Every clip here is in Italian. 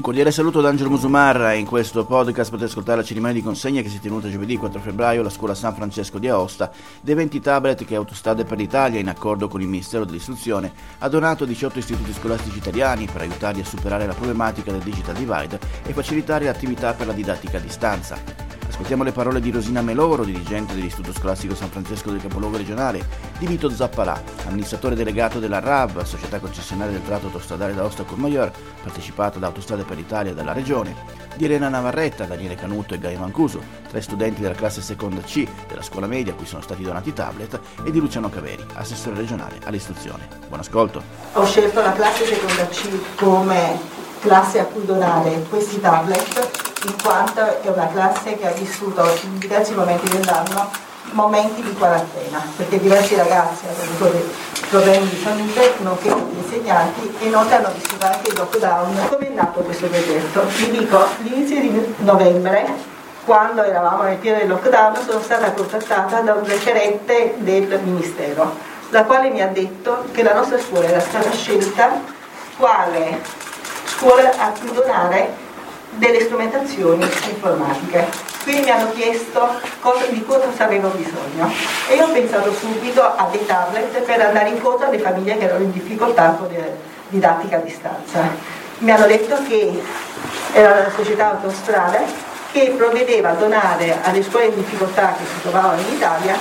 Un cordiale saluto da Angelo Musumarra. In questo podcast potete ascoltare la cerimonia di consegna che si è tenuta giovedì 4 febbraio alla scuola San Francesco di Aosta dei 20 tablet che Autostrade per l'Italia, in accordo con il Ministero dell'Istruzione, ha donato a 18 istituti scolastici italiani per aiutarli a superare la problematica del digital divide e facilitare l'attività per la didattica a distanza. Ascoltiamo le parole di Rosina Meloro, dirigente dell'Istituto Scolastico San Francesco del Capoluogo regionale, di Vito Zappalà, amministratore delegato della RAV, società concessionaria del tratto autostradale da Aosta Courmayeur, partecipata da Autostrade per l'Italia e dalla Regione, di Elena Navarretta, Daniele Canuto e Gaia Mancuso, tre studenti della classe seconda C della scuola media a cui sono stati donati tablet, e di Luciano Caveri, assessore regionale all'istruzione. Buon ascolto. Ho scelto la classe seconda C come classe a cui donare questi tablet in quanto è una classe che ha vissuto in diversi momenti dell'anno momenti di quarantena, perché diversi ragazzi hanno avuto dei problemi di salute, nonché gli insegnanti, e inoltre hanno vissuto anche il lockdown. Come è nato questo progetto? Vi dico, all'inizio di novembre, quando eravamo nel pieno del lockdown, sono stata contattata da un referente del Ministero, la quale mi ha detto che la nostra scuola era stata scelta quale scuola a cui donare delle strumentazioni informatiche. Quindi mi hanno chiesto cosa, di cosa avevo bisogno e io ho pensato subito a dei tablet per andare incontro alle famiglie che erano in difficoltà con la didattica a distanza. Mi hanno detto che era la società autostrade che provvedeva a donare alle scuole in difficoltà che si trovavano in Italia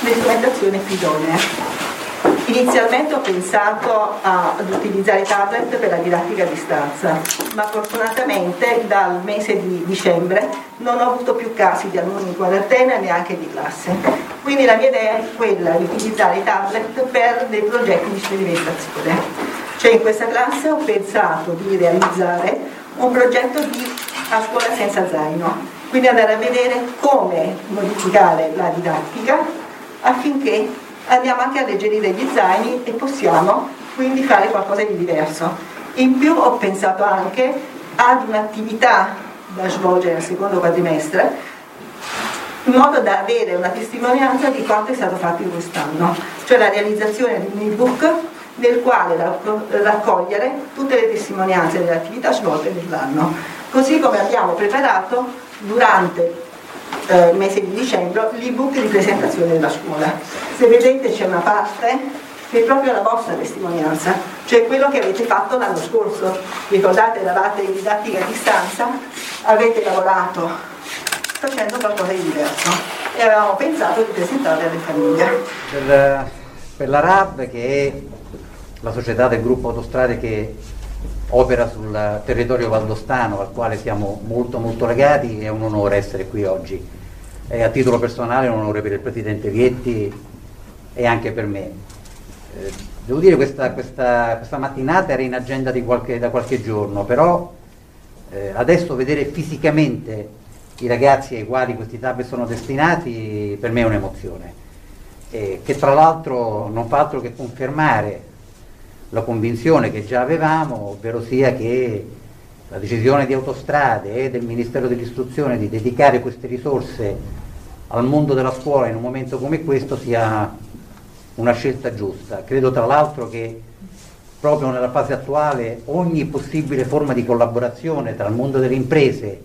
le strumentazioni più idonee. Inizialmente ho pensato ad utilizzare i tablet per la didattica a distanza, ma fortunatamente dal mese di dicembre non ho avuto più casi di alunni in quarantena neanche di classe. Quindi la mia idea è quella di utilizzare i tablet per dei progetti di sperimentazione. Cioè in questa classe ho pensato di realizzare un progetto di a scuola senza zaino, quindi andare a vedere come modificare la didattica affinché andiamo anche a alleggerire gli zaini e possiamo quindi fare qualcosa di diverso. In più ho pensato anche ad un'attività da svolgere nel secondo quadrimestre in modo da avere una testimonianza di quanto è stato fatto quest'anno, cioè la realizzazione di un ebook nel quale raccogliere tutte le testimonianze delle attività svolte nell'anno, così come abbiamo preparato durante eh, mese di dicembre l'ebook di presentazione della scuola. Se vedete c'è una parte che è proprio la vostra testimonianza, cioè quello che avete fatto l'anno scorso. Ricordate, eravate in didattica a distanza, avete lavorato facendo qualcosa di diverso e avevamo pensato di presentarle alle famiglie. Per, per la RAB, che è la società del gruppo Autostrade che opera sul territorio valdostano al quale siamo molto molto legati, è un onore essere qui oggi e a titolo personale un onore per il Presidente Vietti e anche per me. Eh, devo dire che questa, questa, questa, mattinata era in agenda qualche, da qualche giorno, però eh, adesso vedere fisicamente i ragazzi ai quali questi tablet sono destinati per me è un'emozione, eh, che tra l'altro non fa altro che confermare la convinzione che già avevamo, ovvero sia che la decisione di autostrade e del Ministero dell'Istruzione di dedicare queste risorse al mondo della scuola in un momento come questo sia una scelta giusta. Credo tra l'altro che proprio nella fase attuale ogni possibile forma di collaborazione tra il mondo delle imprese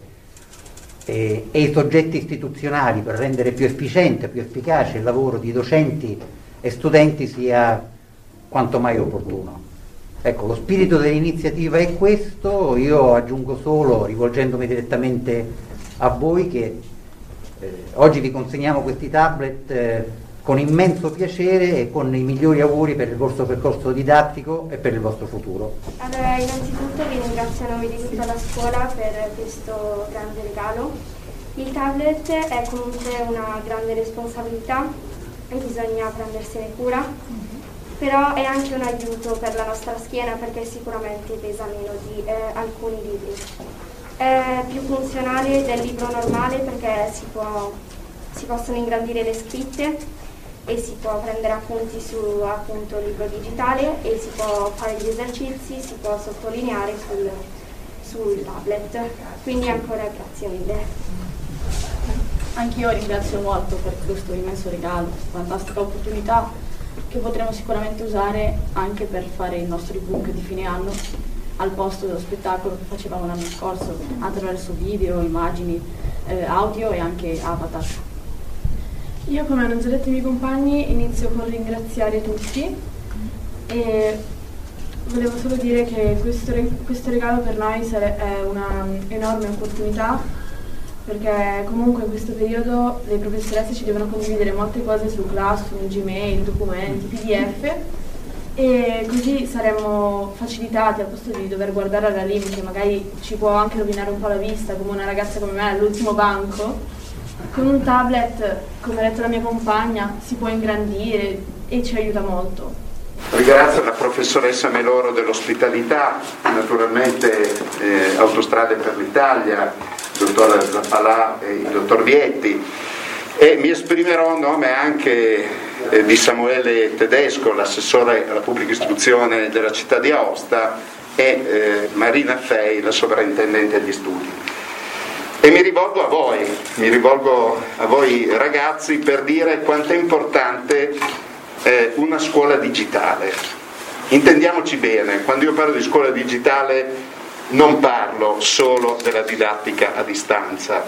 e, e i soggetti istituzionali per rendere più efficiente, più efficace il lavoro di docenti e studenti sia quanto mai opportuno. Ecco, lo spirito dell'iniziativa è questo, io aggiungo solo, rivolgendomi direttamente a voi, che eh, oggi vi consegniamo questi tablet eh, con immenso piacere e con i migliori auguri per il vostro percorso didattico e per il vostro futuro. Allora, innanzitutto vi ringrazio a nome di tutta la scuola per questo grande regalo. Il tablet è comunque una grande responsabilità e bisogna prendersene cura, però è anche un aiuto per la nostra schiena perché sicuramente pesa meno di eh, alcuni libri è più funzionale del libro normale perché si, può, si possono ingrandire le scritte e si può prendere appunti su appunto libro digitale e si può fare gli esercizi, si può sottolineare sul, sul tablet. Quindi ancora grazie mille. Anch'io ringrazio molto per questo immenso regalo, fantastica opportunità che potremo sicuramente usare anche per fare il nostro ebook di fine anno al posto dello spettacolo che facevamo l'anno scorso attraverso video, immagini, eh, audio e anche avatar. Io come hanno già detto i miei compagni inizio con ringraziare tutti e volevo solo dire che questo, questo regalo per noi è un'enorme opportunità perché comunque in questo periodo le professoresse ci devono condividere molte cose su Classroom, Gmail, documenti, PDF e così saremmo facilitati al posto di dover guardare alla LIM che magari ci può anche rovinare un po' la vista come una ragazza come me all'ultimo banco. Con un tablet come ha detto la mia compagna si può ingrandire e ci aiuta molto. Ringrazio la professoressa Meloro dell'ospitalità naturalmente eh, Autostrade per l'Italia il dottor Zappalà e il dottor Vietti e mi esprimerò a nome anche eh, di Samuele Tedesco, l'assessore alla pubblica istruzione della città di Aosta e eh, Marina Fei, la sovrintendente agli studi. E mi rivolgo a voi, mi rivolgo a voi ragazzi per dire quanto è importante eh, una scuola digitale. Intendiamoci bene, quando io parlo di scuola digitale non parlo solo della didattica a distanza,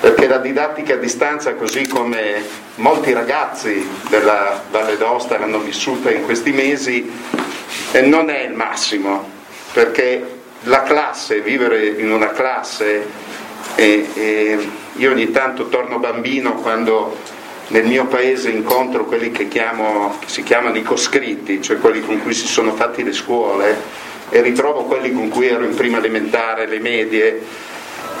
perché la didattica a distanza, così come molti ragazzi della Valle d'Osta l'hanno vissuta in questi mesi, eh, non è il massimo, perché la classe, vivere in una classe, e, e io ogni tanto torno bambino quando nel mio paese incontro quelli che, chiamo, che si chiamano i coscritti, cioè quelli con cui si sono fatti le scuole, e ritrovo quelli con cui ero in prima elementare, le medie,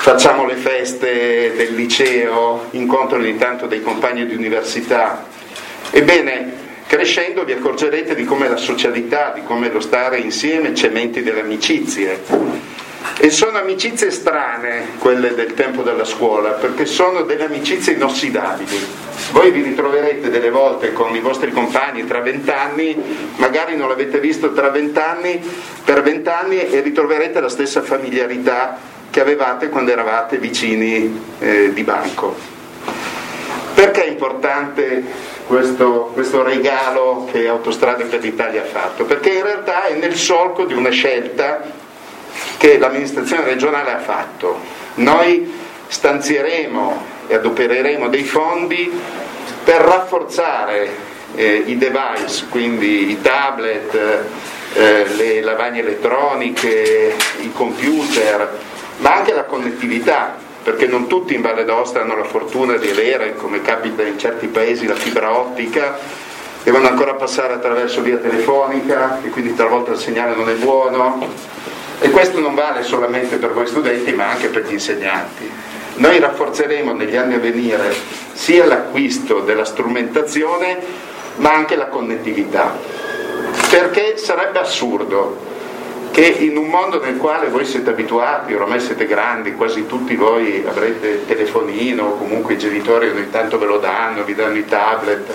facciamo le feste del liceo, incontro ogni tanto dei compagni di università. Ebbene, crescendo vi accorgerete di come la socialità, di come lo stare insieme cementi delle amicizie. E sono amicizie strane quelle del tempo della scuola, perché sono delle amicizie inossidabili voi vi ritroverete delle volte con i vostri compagni tra vent'anni, magari non l'avete visto tra vent'anni, per vent'anni e ritroverete la stessa familiarità che avevate quando eravate vicini eh, di banco. Perché è importante questo, questo, regalo che Autostrade per l'Italia ha fatto? Perché in realtà è nel solco di una scelta che l'amministrazione regionale ha fatto. Noi stanzieremo e adopereremo dei fondi per rafforzare eh, i device, quindi i tablet, eh, le lavagne elettroniche, i computer, connettività, perché non tutti in Valle d'Ostra hanno la fortuna di avere, come capita in certi paesi, la fibra ottica, devono ancora passare attraverso via telefonica e quindi talvolta il segnale non è buono. E questo non vale solamente per voi studenti, ma anche per gli insegnanti. Noi rafforzeremo negli anni a venire sia l'acquisto della strumentazione ma anche la connettività, perché sarebbe assurdo che in un mondo nel quale voi siete abituati, ormai siete grandi, quasi tutti voi avrete telefonino o comunque i genitori ogni tanto ve lo danno, vi danno i tablet,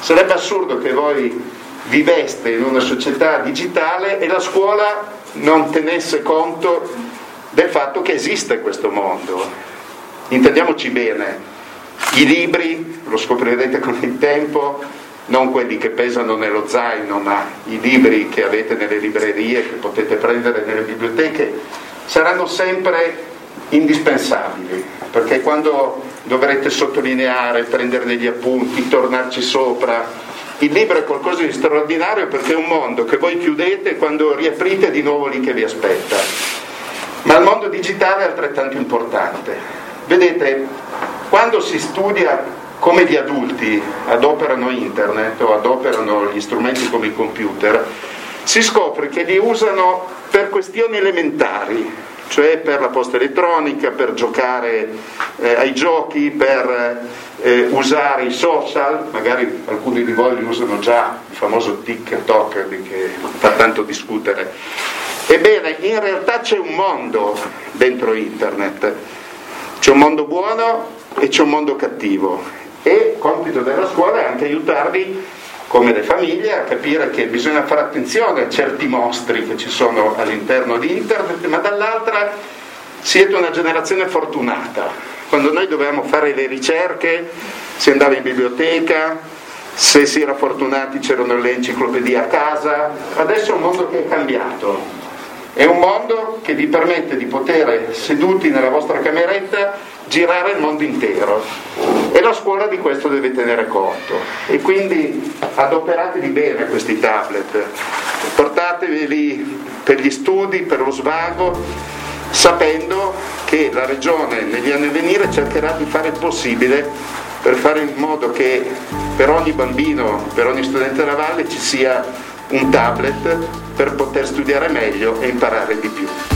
sarebbe assurdo che voi viveste in una società digitale e la scuola non tenesse conto del fatto che esiste questo mondo. Intendiamoci bene, i libri, lo scoprirete con il tempo, non quelli che pesano nello zaino, ma i libri che avete nelle librerie, che potete prendere nelle biblioteche, saranno sempre indispensabili, perché quando dovrete sottolineare, prendere degli appunti, tornarci sopra, il libro è qualcosa di straordinario perché è un mondo che voi chiudete quando riaprite di nuovo lì che vi aspetta. Ma il mondo digitale è altrettanto importante Vedete, quando si studia come gli adulti adoperano internet o adoperano gli strumenti come i computer, si scopre che li usano per questioni elementari, cioè per la posta elettronica, per giocare eh, ai giochi, per eh, usare i social, magari alcuni di voi li usano già, il famoso TikTok che fa tanto discutere. Ebbene, in realtà c'è un mondo dentro internet. C'è un mondo buono e c'è un mondo cattivo e compito della scuola è anche aiutarvi come le famiglie a capire che bisogna fare attenzione a certi mostri che ci sono all'interno di internet, ma dall'altra siete una generazione fortunata. Quando noi dovevamo fare le ricerche si andava in biblioteca, se si era fortunati c'erano le enciclopedie a casa, adesso è un mondo che è cambiato È un mondo che vi permette di poter, seduti nella vostra cameretta, girare il mondo intero. E la scuola di questo deve tenere conto. E quindi adoperatevi bene questi tablet, portateveli per gli studi, per lo svago, sapendo che la Regione negli anni a venire cercherà di fare il possibile per fare in modo che per ogni bambino, per ogni studente della Valle ci sia un tablet per poter studiare meglio e imparare di più.